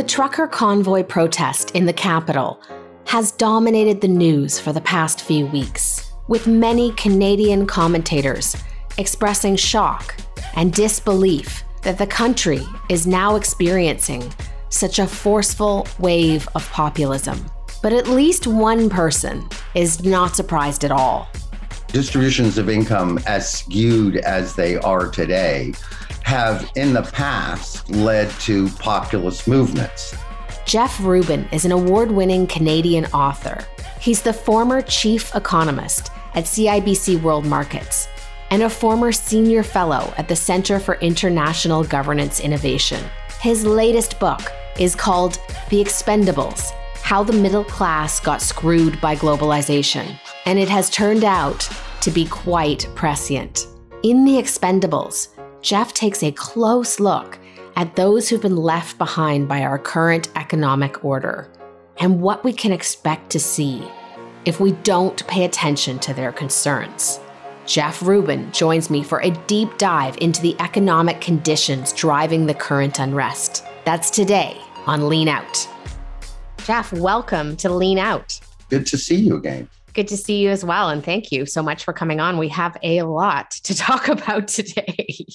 The trucker convoy protest in the capital has dominated the news for the past few weeks, with many Canadian commentators expressing shock and disbelief that the country is now experiencing such a forceful wave of populism. But at least one person is not surprised at all. Distributions of income, as skewed as they are today, have in the past led to populist movements. Jeff Rubin is an award winning Canadian author. He's the former chief economist at CIBC World Markets and a former senior fellow at the Center for International Governance Innovation. His latest book is called The Expendables How the Middle Class Got Screwed by Globalization, and it has turned out to be quite prescient. In The Expendables, Jeff takes a close look at those who've been left behind by our current economic order and what we can expect to see if we don't pay attention to their concerns. Jeff Rubin joins me for a deep dive into the economic conditions driving the current unrest. That's today on Lean Out. Jeff, welcome to Lean Out. Good to see you again. Good to see you as well. And thank you so much for coming on. We have a lot to talk about today.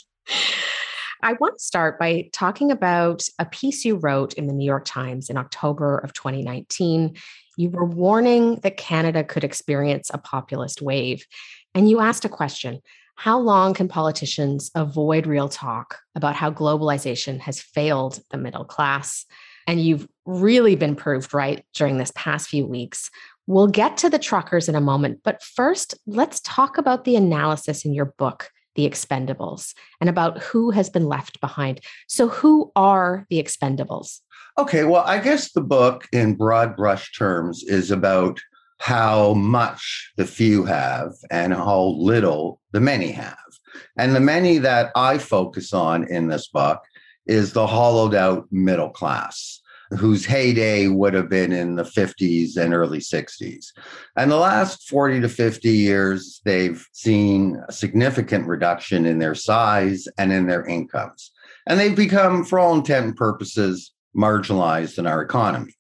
I want to start by talking about a piece you wrote in the New York Times in October of 2019. You were warning that Canada could experience a populist wave. And you asked a question How long can politicians avoid real talk about how globalization has failed the middle class? And you've really been proved right during this past few weeks. We'll get to the truckers in a moment, but first, let's talk about the analysis in your book, The Expendables, and about who has been left behind. So, who are the Expendables? Okay, well, I guess the book, in broad brush terms, is about how much the few have and how little the many have. And the many that I focus on in this book is the hollowed out middle class, whose heyday would have been in the 50s and early 60s. And the last 40 to 50 years, they've seen a significant reduction in their size and in their incomes. And they've become, for all intent and purposes, marginalized in our economy.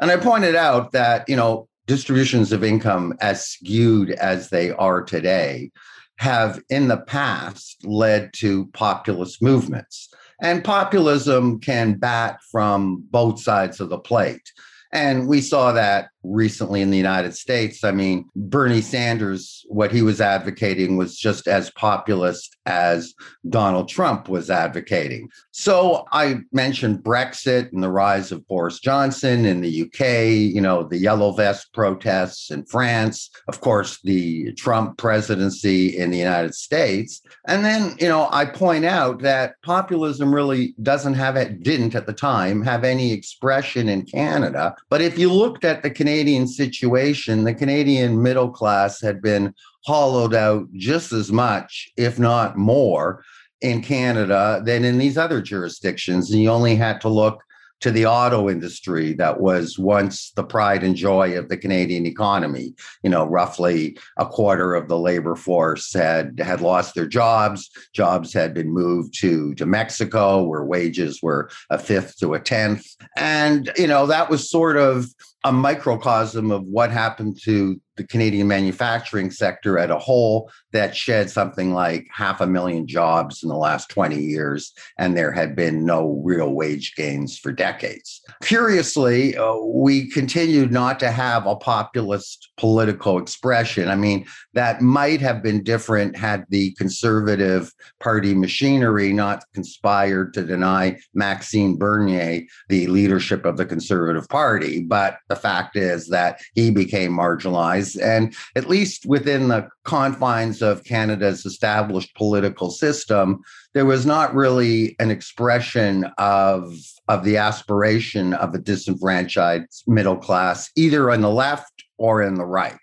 And I pointed out that, you know, distributions of income as skewed as they are today have in the past led to populist movements. And populism can bat from both sides of the plate. And we saw that recently in the United States. I mean, Bernie Sanders, what he was advocating was just as populist as Donald Trump was advocating. So I mentioned Brexit and the rise of Boris Johnson in the UK, you know, the yellow vest protests in France, of course, the Trump presidency in the United States. And then, you know, I point out that populism really doesn't have it, didn't at the time have any expression in Canada. But if you looked at the Canadian situation, the Canadian middle class had been hollowed out just as much, if not more, in Canada than in these other jurisdictions. And you only had to look to the auto industry that was once the pride and joy of the Canadian economy. You know, roughly a quarter of the labor force had had lost their jobs. Jobs had been moved to to Mexico, where wages were a fifth to a tenth, and you know that was sort of a microcosm of what happened to the Canadian manufacturing sector at a whole that shed something like half a million jobs in the last 20 years, and there had been no real wage gains for decades. Curiously, uh, we continued not to have a populist political expression. I mean, that might have been different had the Conservative Party machinery not conspired to deny Maxime Bernier the leadership of the Conservative Party. But the fact is that he became marginalized and at least within the confines of Canada's established political system, there was not really an expression of, of the aspiration of a disenfranchised middle class, either on the left or in the right.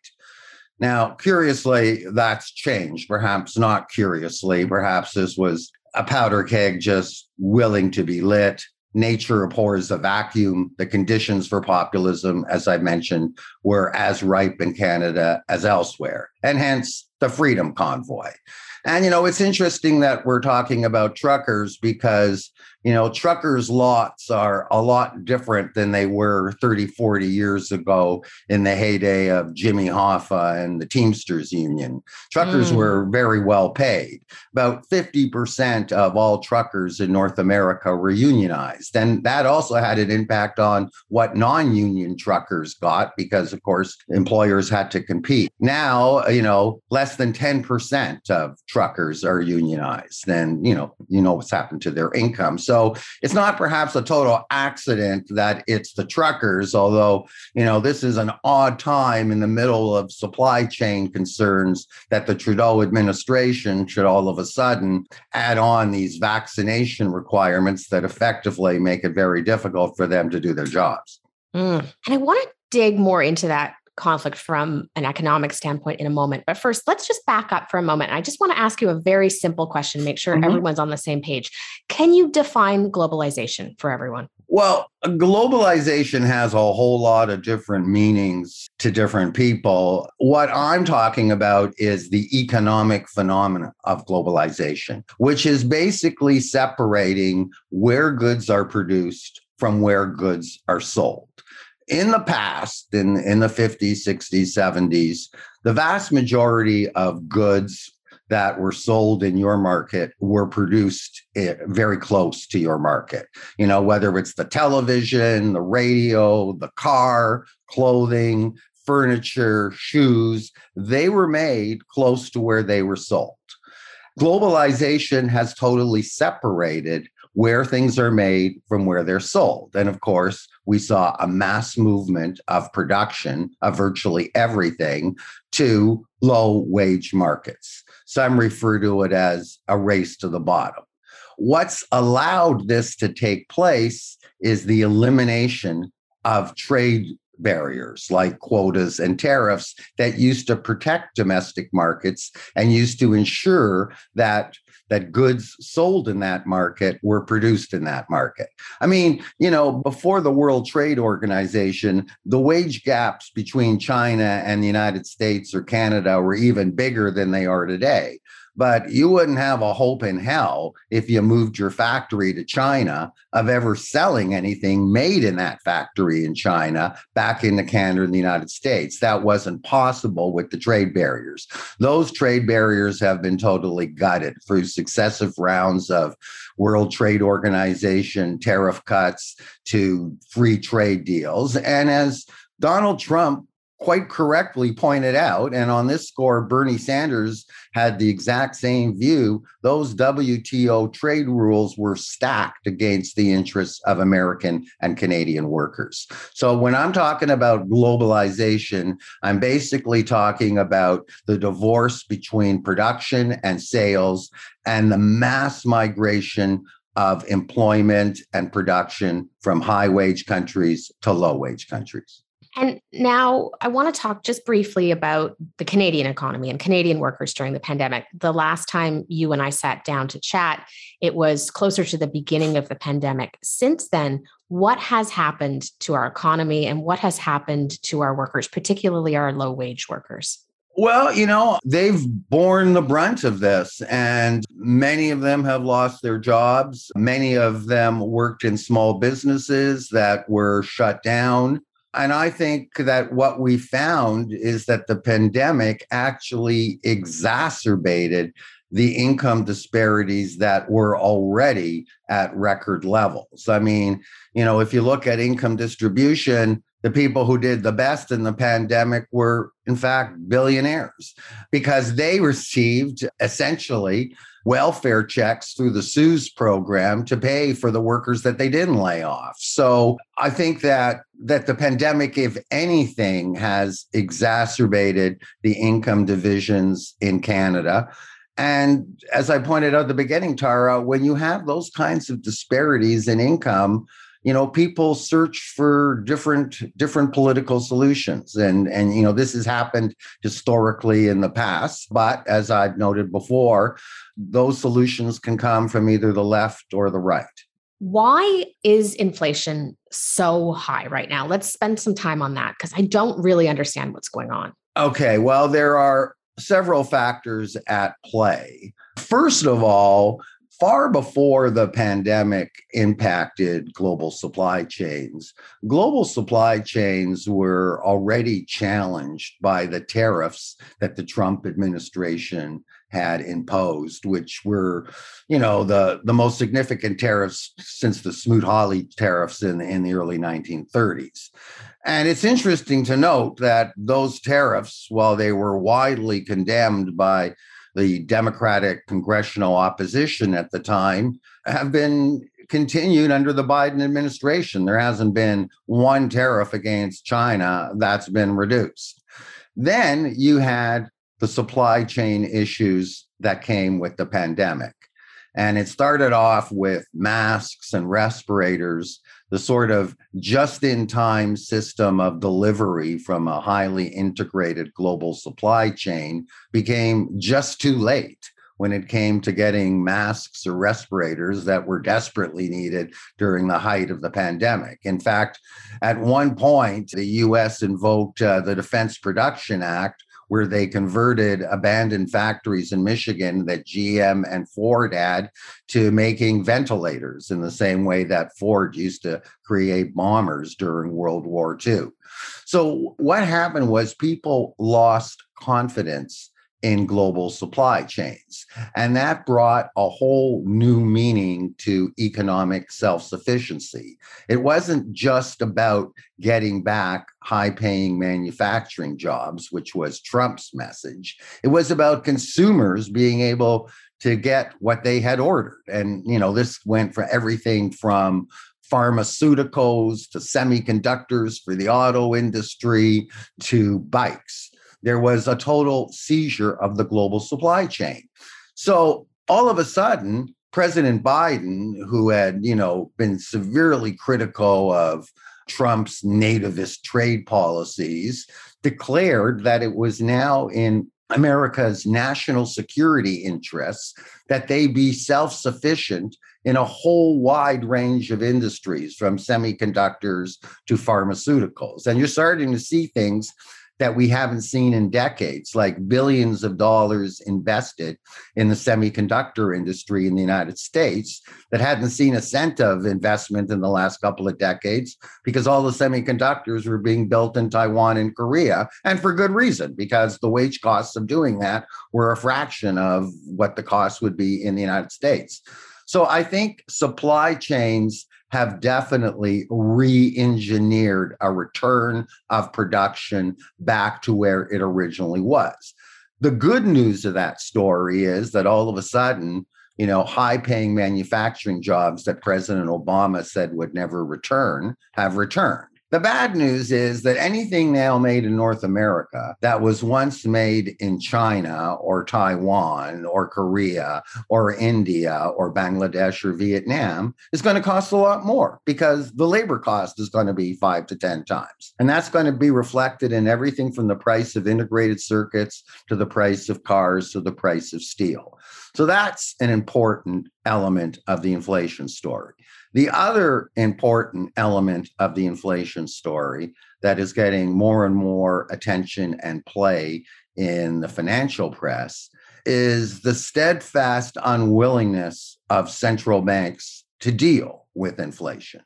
Now, curiously, that's changed. Perhaps not curiously. Perhaps this was a powder keg just willing to be lit nature abhors a vacuum. The conditions for populism, as I mentioned, were as ripe in Canada as elsewhere, and hence the Freedom Convoy. And, you know, it's interesting that we're talking about truckers because you know, truckers' lots are a lot different than they were 30, 40 years ago in the heyday of Jimmy Hoffa and the Teamsters Union. Truckers mm. were very well paid. About 50% of all truckers in North America were unionized. And that also had an impact on what non union truckers got because, of course, employers had to compete. Now, you know, less than 10% of truckers are unionized. And, you know, you know what's happened to their income. So so it's not perhaps a total accident that it's the truckers, although, you know, this is an odd time in the middle of supply chain concerns that the Trudeau administration should all of a sudden add on these vaccination requirements that effectively make it very difficult for them to do their jobs. Mm. And I want to dig more into that conflict from an economic standpoint in a moment. But first, let's just back up for a moment. I just want to ask you a very simple question, make sure mm-hmm. everyone's on the same page. Can you define globalization for everyone? Well, globalization has a whole lot of different meanings to different people. What I'm talking about is the economic phenomenon of globalization, which is basically separating where goods are produced from where goods are sold in the past, in, in the 50s, 60s, 70s, the vast majority of goods that were sold in your market were produced eh, very close to your market. You know, whether it's the television, the radio, the car, clothing, furniture, shoes, they were made close to where they were sold. Globalization has totally separated where things are made from where they're sold. And of course, we saw a mass movement of production of virtually everything to low wage markets. Some refer to it as a race to the bottom. What's allowed this to take place is the elimination of trade barriers like quotas and tariffs that used to protect domestic markets and used to ensure that that goods sold in that market were produced in that market. I mean, you know, before the World Trade Organization, the wage gaps between China and the United States or Canada were even bigger than they are today. But you wouldn't have a hope in hell if you moved your factory to China of ever selling anything made in that factory in China back into Canada and the United States. That wasn't possible with the trade barriers. Those trade barriers have been totally gutted through successive rounds of World Trade Organization tariff cuts to free trade deals. And as Donald Trump quite correctly pointed out, and on this score, Bernie Sanders had the exact same view. Those WTO trade rules were stacked against the interests of American and Canadian workers. So when I'm talking about globalization, I'm basically talking about the divorce between production and sales and the mass migration of employment and production from high wage countries to low wage countries. And now I want to talk just briefly about the Canadian economy and Canadian workers during the pandemic. The last time you and I sat down to chat, it was closer to the beginning of the pandemic. Since then, what has happened to our economy and what has happened to our workers, particularly our low wage workers? Well, you know, they've borne the brunt of this, and many of them have lost their jobs. Many of them worked in small businesses that were shut down. And I think that what we found is that the pandemic actually exacerbated the income disparities that were already at record levels. I mean, you know, if you look at income distribution, the people who did the best in the pandemic were, in fact, billionaires because they received essentially welfare checks through the CEWS program to pay for the workers that they didn't lay off. So I think that that the pandemic, if anything, has exacerbated the income divisions in Canada. And as I pointed out at the beginning, Tara, when you have those kinds of disparities in income, you know people search for different different political solutions. And and you know this has happened historically in the past but as i've noted before those solutions can come from either the left or the right. Why is inflation so high right now? Let's spend some time on that because i don't really understand what's going on. Okay well there are several factors at play. First of all far before the pandemic impacted global supply chains, global supply chains were already challenged by the tariffs that the Trump administration had imposed, which were, you know, the, the most significant tariffs since the Smoot-Hawley tariffs in, in the early 1930s. And it's interesting to note that those tariffs, while they were widely condemned by the Democratic congressional opposition at the time, have been continued under the Biden administration. There hasn't been one tariff against China that's been reduced. Then you had the supply chain issues that came with the pandemic. And it started off with masks and respirators, the sort of just in time system of delivery from a highly integrated global supply chain became just too late when it came to getting masks or respirators that were desperately needed during the height of the pandemic. In fact, at one point, the US invoked uh, the Defense Production Act where they converted abandoned factories in Michigan that GM and Ford had to making ventilators in the same way that Ford used to create bombers during World War II. So, what happened was people lost confidence in global supply chains. And that brought a whole new meaning to economic self sufficiency. It wasn't just about getting back high paying manufacturing jobs, which was Trump's message. It was about consumers being able to get what they had ordered. And, you know, this went for everything from pharmaceuticals to semiconductors for the auto industry to bikes there was a total seizure of the global supply chain. So all of a sudden, President Biden, who had, you know, been severely critical of Trump's nativist trade policies, declared that it was now in America's national security interests that they be self sufficient in a whole wide range of industries, from semiconductors to pharmaceuticals. And you're starting to see things that we haven't seen in decades, like billions of dollars invested in the semiconductor industry in the United States that hadn't seen a cent of investment in the last couple of decades because all the semiconductors were being built in Taiwan and Korea, and for good reason, because the wage costs of doing that were a fraction of what the cost would be in the United States. So I think supply chains have definitely re engineered a return of production back to where it originally was. The good news of that story is that all of a sudden, you know, high paying manufacturing jobs that President Obama said would never return have returned. The bad news is that anything now made in North America that was once made in China or Taiwan or Korea or India or Bangladesh or Vietnam is going to cost a lot more because the labor cost is going to be five to 10 times. And that's going to be reflected in everything from the price of integrated circuits to the price of cars to the price of steel. So that's an important element of the inflation story. The other important element of the inflation story that is getting more and more attention and play in the financial press is the steadfast unwillingness of central banks to deal with inflation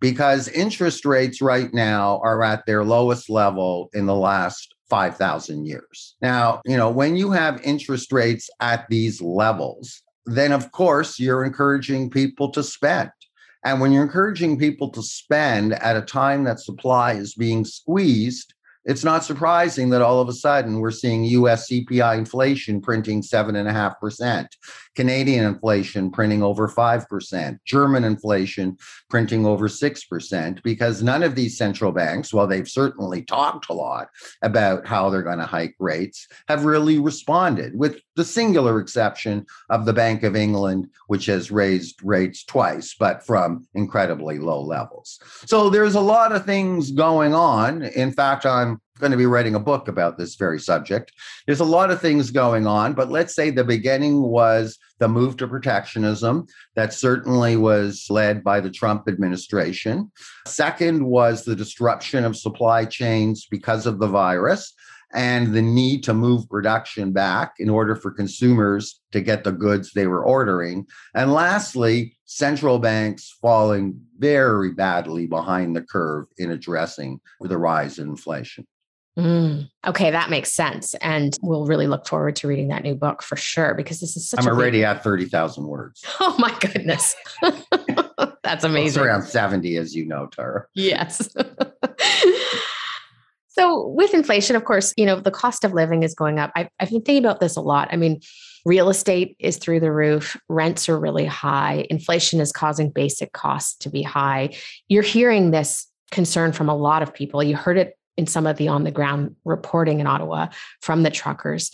because interest rates right now are at their lowest level in the last 5,000 years. Now, you know, when you have interest rates at these levels, then of course you're encouraging people to spend. And when you're encouraging people to spend at a time that supply is being squeezed, it's not surprising that all of a sudden we're seeing US CPI inflation printing 7.5%, Canadian inflation printing over 5%, German inflation printing over 6%, because none of these central banks, while they've certainly talked a lot about how they're going to hike rates, have really responded, with the singular exception of the Bank of England, which has raised rates twice, but from incredibly low levels. So there's a lot of things going on. In fact, I'm going to be writing a book about this very subject. There's a lot of things going on, but let's say the beginning was the move to protectionism that certainly was led by the Trump administration. Second was the disruption of supply chains because of the virus. and the need to move production back in order for consumers to get the goods they were ordering. And lastly, central banks falling very badly behind the curve in addressing the rise in inflation. Mm, okay, that makes sense. And we'll really look forward to reading that new book for sure because this is such I'm already big... at 30,000 words. Oh my goodness. That's amazing. It's around 70, as you know, Tara. Yes. so, with inflation, of course, you know, the cost of living is going up. I've, I've been thinking about this a lot. I mean, real estate is through the roof, rents are really high, inflation is causing basic costs to be high. You're hearing this concern from a lot of people. You heard it in some of the on the ground reporting in Ottawa from the truckers.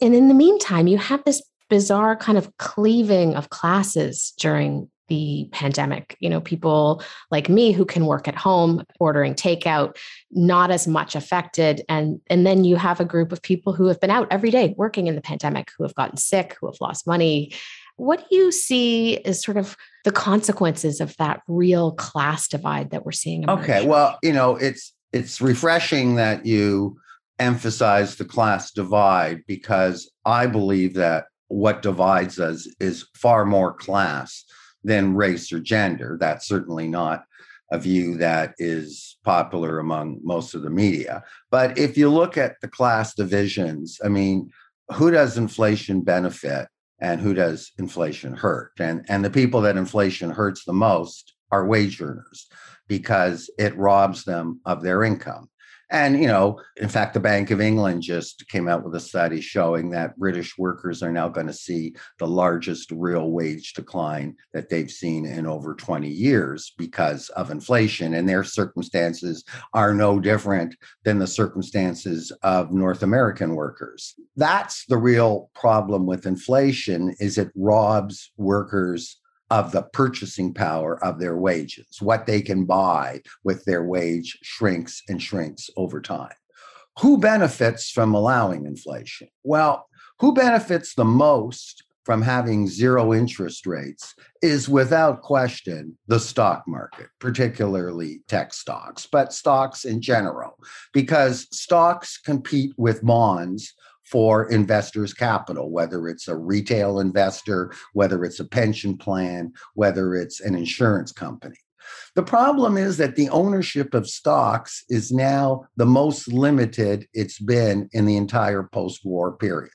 And in the meantime, you have this bizarre kind of cleaving of classes during the pandemic. You know, people like me who can work at home ordering takeout, not as much affected. And, and then you have a group of people who have been out every day working in the pandemic, who have gotten sick, who have lost money. What do you see as sort of the consequences of that real class divide that we're seeing? Emerge? Okay. Well, you know, it's it's refreshing that you emphasize the class divide because I believe that what divides us is far more class than race or gender. That's certainly not a view that is popular among most of the media. But if you look at the class divisions, I mean, who does inflation benefit and who does inflation hurt? And, and the people that inflation hurts the most are wage earners because it robs them of their income. And, you know, in fact, the Bank of England just came out with a study showing that British workers are now going to see the largest real wage decline that they've seen in over 20 years because of inflation. And their circumstances are no different than the circumstances of North American workers. That's the real problem with inflation is it robs workers of the purchasing power of their wages. What they can buy with their wage shrinks and shrinks over time. Who benefits from allowing inflation? Well, who benefits the most from having zero interest rates is without question the stock market, particularly tech stocks, but stocks in general, because stocks compete with bonds for investors' capital, whether it's a retail investor, whether it's a pension plan, whether it's an insurance company. The problem is that the ownership of stocks is now the most limited it's been in the entire post war period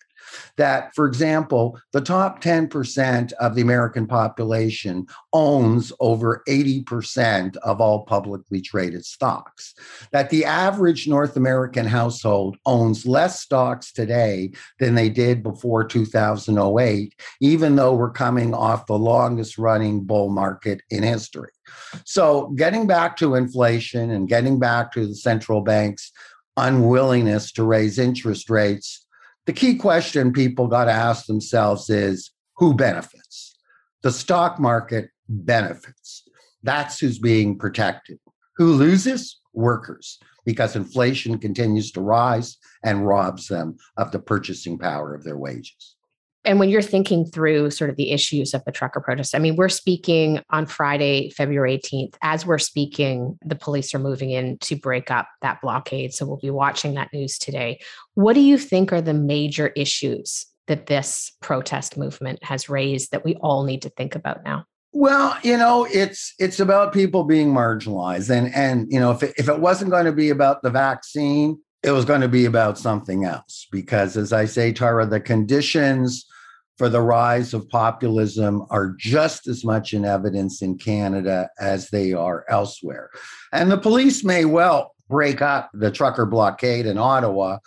that, for example, the top 10% of the American population owns over 80% of all publicly traded stocks. That the average North American household owns less stocks today than they did before 2008, even though we're coming off the longest running bull market in history. So, getting back to inflation and getting back to the central bank's unwillingness to raise interest rates, the key question people got to ask themselves is who benefits? The stock market benefits. That's who's being protected. Who loses? Workers, because inflation continues to rise and robs them of the purchasing power of their wages. And when you're thinking through sort of the issues of the trucker protest, I mean, we're speaking on Friday, February 18th. As we're speaking, the police are moving in to break up that blockade. So we'll be watching that news today. What do you think are the major issues that this protest movement has raised that we all need to think about now? Well, you know, it's it's about people being marginalized, and and you know, if it, if it wasn't going to be about the vaccine, it was going to be about something else because as i say tara the conditions for the rise of populism are just as much in evidence in canada as they are elsewhere. And the police may well break up the trucker blockade in ottawa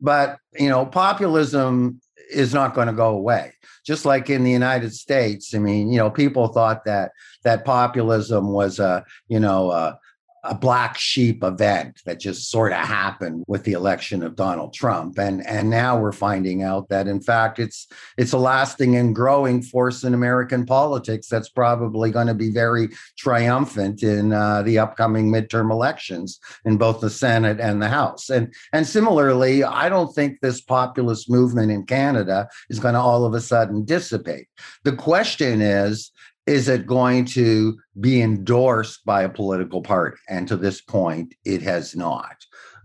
but you know populism is not going to go away. Just like in the united states i mean you know people thought that that populism was a you know a, a black sheep event that just sort of happened with the election of Donald Trump. And and now we're finding out that in fact it's it's a lasting and growing force in American politics that's probably going to be very triumphant in uh, the upcoming midterm elections in both the Senate and the House. And and similarly I don't think this populist movement in Canada is going to all of a sudden dissipate. The question is is it going to be endorsed by a political party? And to this point, it has not.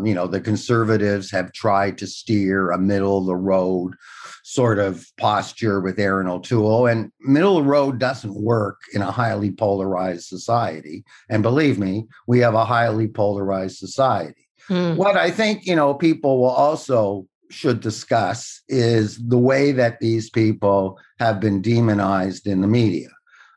You know, the conservatives have tried to steer a middle of the road sort of posture with Erin O'Toole. And middle of the road doesn't work in a highly polarized society. And believe me, we have a highly polarized society. Mm. What I think, you know, people will also should discuss is the way that these people have been demonized in the media.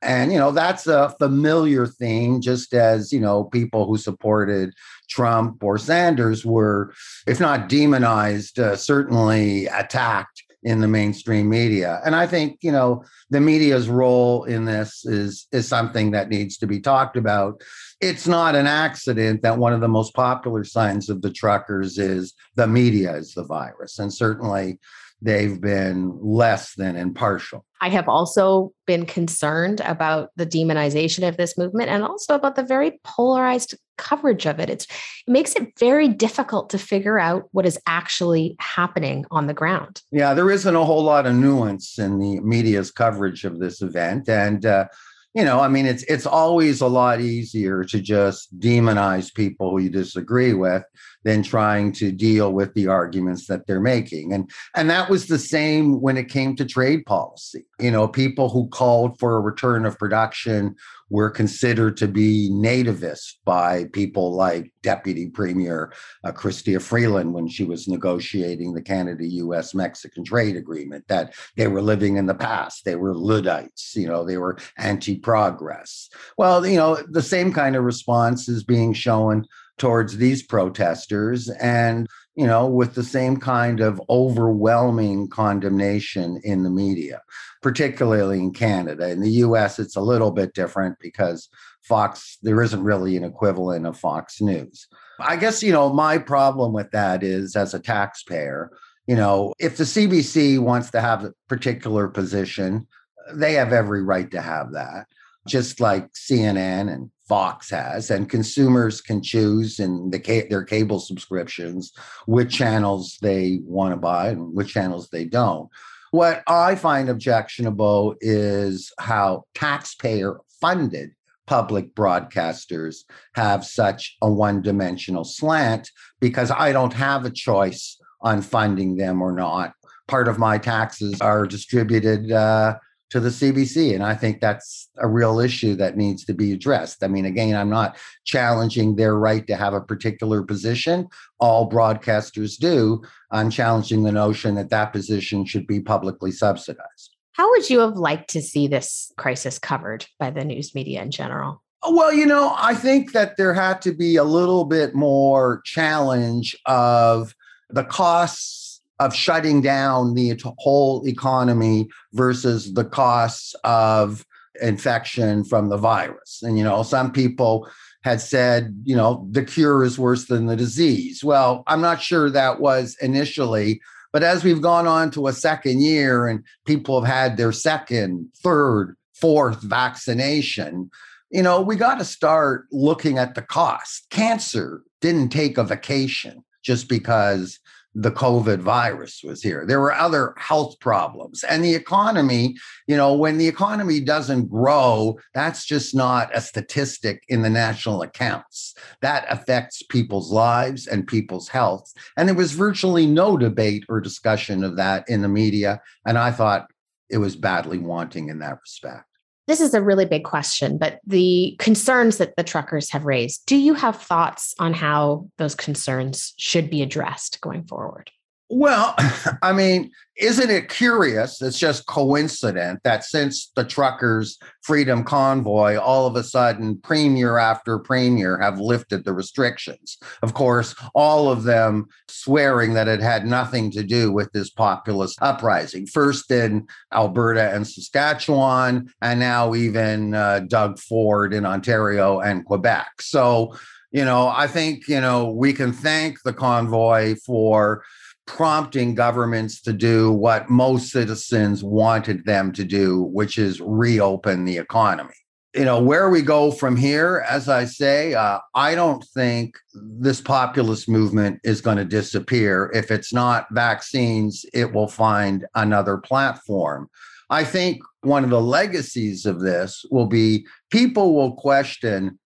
And, you know, that's a familiar thing, just as, you know, people who supported Trump or Sanders were, if not demonized, uh, certainly attacked in the mainstream media. And I think, you know, the media's role in this is is something that needs to be talked about. It's not an accident that one of the most popular signs of the truckers is the media is the virus. And certainly they've been less than impartial. I have also been concerned about the demonization of this movement and also about the very polarized coverage of it. It's, it makes it very difficult to figure out what is actually happening on the ground. Yeah, there isn't a whole lot of nuance in the media's coverage of this event. And, uh, you know, I mean, it's it's always a lot easier to just demonize people who you disagree with than trying to deal with the arguments that they're making. And and that was the same when it came to trade policy. You know, people who called for a return of production were considered to be nativist by people like Deputy Premier uh, Chrystia Freeland when she was negotiating the Canada US Mexican trade agreement, that they were living in the past. They were Luddites, you know, they were anti progress. Well, you know, the same kind of response is being shown towards these protesters. And you know, with the same kind of overwhelming condemnation in the media, particularly in Canada. In the US, it's a little bit different because Fox, there isn't really an equivalent of Fox News. I guess, you know, my problem with that is as a taxpayer, you know, if the CBC wants to have a particular position, they have every right to have that, just like CNN and Fox has, and consumers can choose in the their cable subscriptions which channels they want to buy and which channels they don't. What I find objectionable is how taxpayer funded public broadcasters have such a one dimensional slant because I don't have a choice on funding them or not. Part of my taxes are distributed uh, to the CBC. And I think that's a real issue that needs to be addressed. I mean, again, I'm not challenging their right to have a particular position. All broadcasters do. I'm challenging the notion that that position should be publicly subsidized. How would you have liked to see this crisis covered by the news media in general? Oh, well, you know, I think that there had to be a little bit more challenge of the costs of shutting down the whole economy versus the costs of infection from the virus. And, you know, some people had said, you know, the cure is worse than the disease. Well, I'm not sure that was initially, but as we've gone on to a second year and people have had their second, third, fourth vaccination, you know, we got to start looking at the cost. Cancer didn't take a vacation just because the COVID virus was here. There were other health problems. And the economy, you know, when the economy doesn't grow, that's just not a statistic in the national accounts. That affects people's lives and people's health. And there was virtually no debate or discussion of that in the media. And I thought it was badly wanting in that respect. This is a really big question, but the concerns that the truckers have raised, do you have thoughts on how those concerns should be addressed going forward? Well, I mean, isn't it curious? It's just coincident that since the truckers' freedom convoy, all of a sudden, premier after premier have lifted the restrictions. Of course, all of them swearing that it had nothing to do with this populist uprising. First in Alberta and Saskatchewan, and now even uh, Doug Ford in Ontario and Quebec. So, you know, I think, you know, we can thank the convoy for prompting governments to do what most citizens wanted them to do, which is reopen the economy. You know, where we go from here, as I say, uh, I don't think this populist movement is going to disappear. If it's not vaccines, it will find another platform. I think one of the legacies of this will be people will question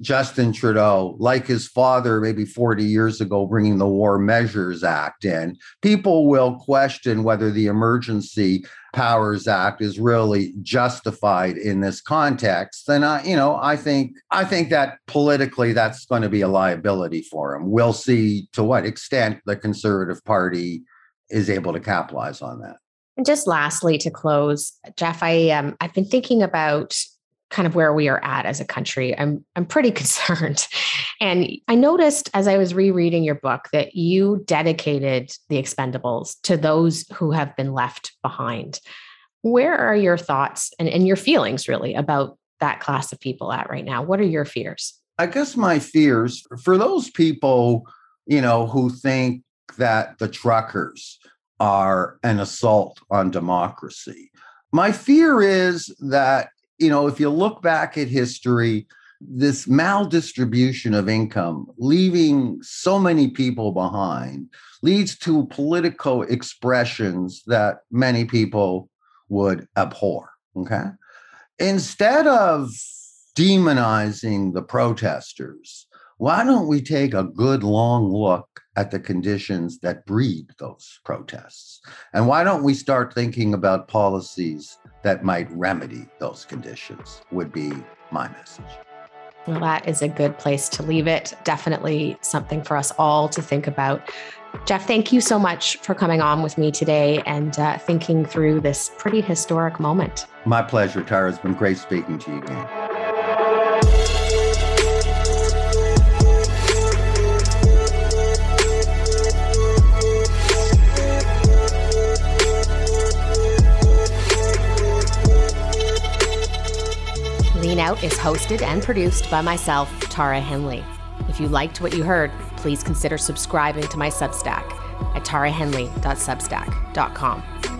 Justin Trudeau, like his father maybe 40 years ago, bringing the War Measures Act in, people will question whether the Emergency Powers Act is really justified in this context. And I, you know, I think I think that politically that's going to be a liability for him. We'll see to what extent the Conservative Party is able to capitalize on that. And just lastly, to close, Jeff, I um, I've been thinking about kind of where we are at as a country. I'm I'm pretty concerned. And I noticed as I was rereading your book that you dedicated the expendables to those who have been left behind. Where are your thoughts and, and your feelings really about that class of people at right now? What are your fears? I guess my fears for those people, you know, who think that the truckers are an assault on democracy. My fear is that you know, if you look back at history, this maldistribution of income, leaving so many people behind, leads to political expressions that many people would abhor. Okay. Instead of demonizing the protesters, why don't we take a good long look at the conditions that breed those protests? And why don't we start thinking about policies that might remedy those conditions, would be my message. Well, that is a good place to leave it. Definitely something for us all to think about. Jeff, thank you so much for coming on with me today and uh, thinking through this pretty historic moment. My pleasure, Tara. It's been great speaking to you again. Lean Out is hosted and produced by myself, Tara Henley. If you liked what you heard, please consider subscribing to my Substack at tarahenley.substack.com.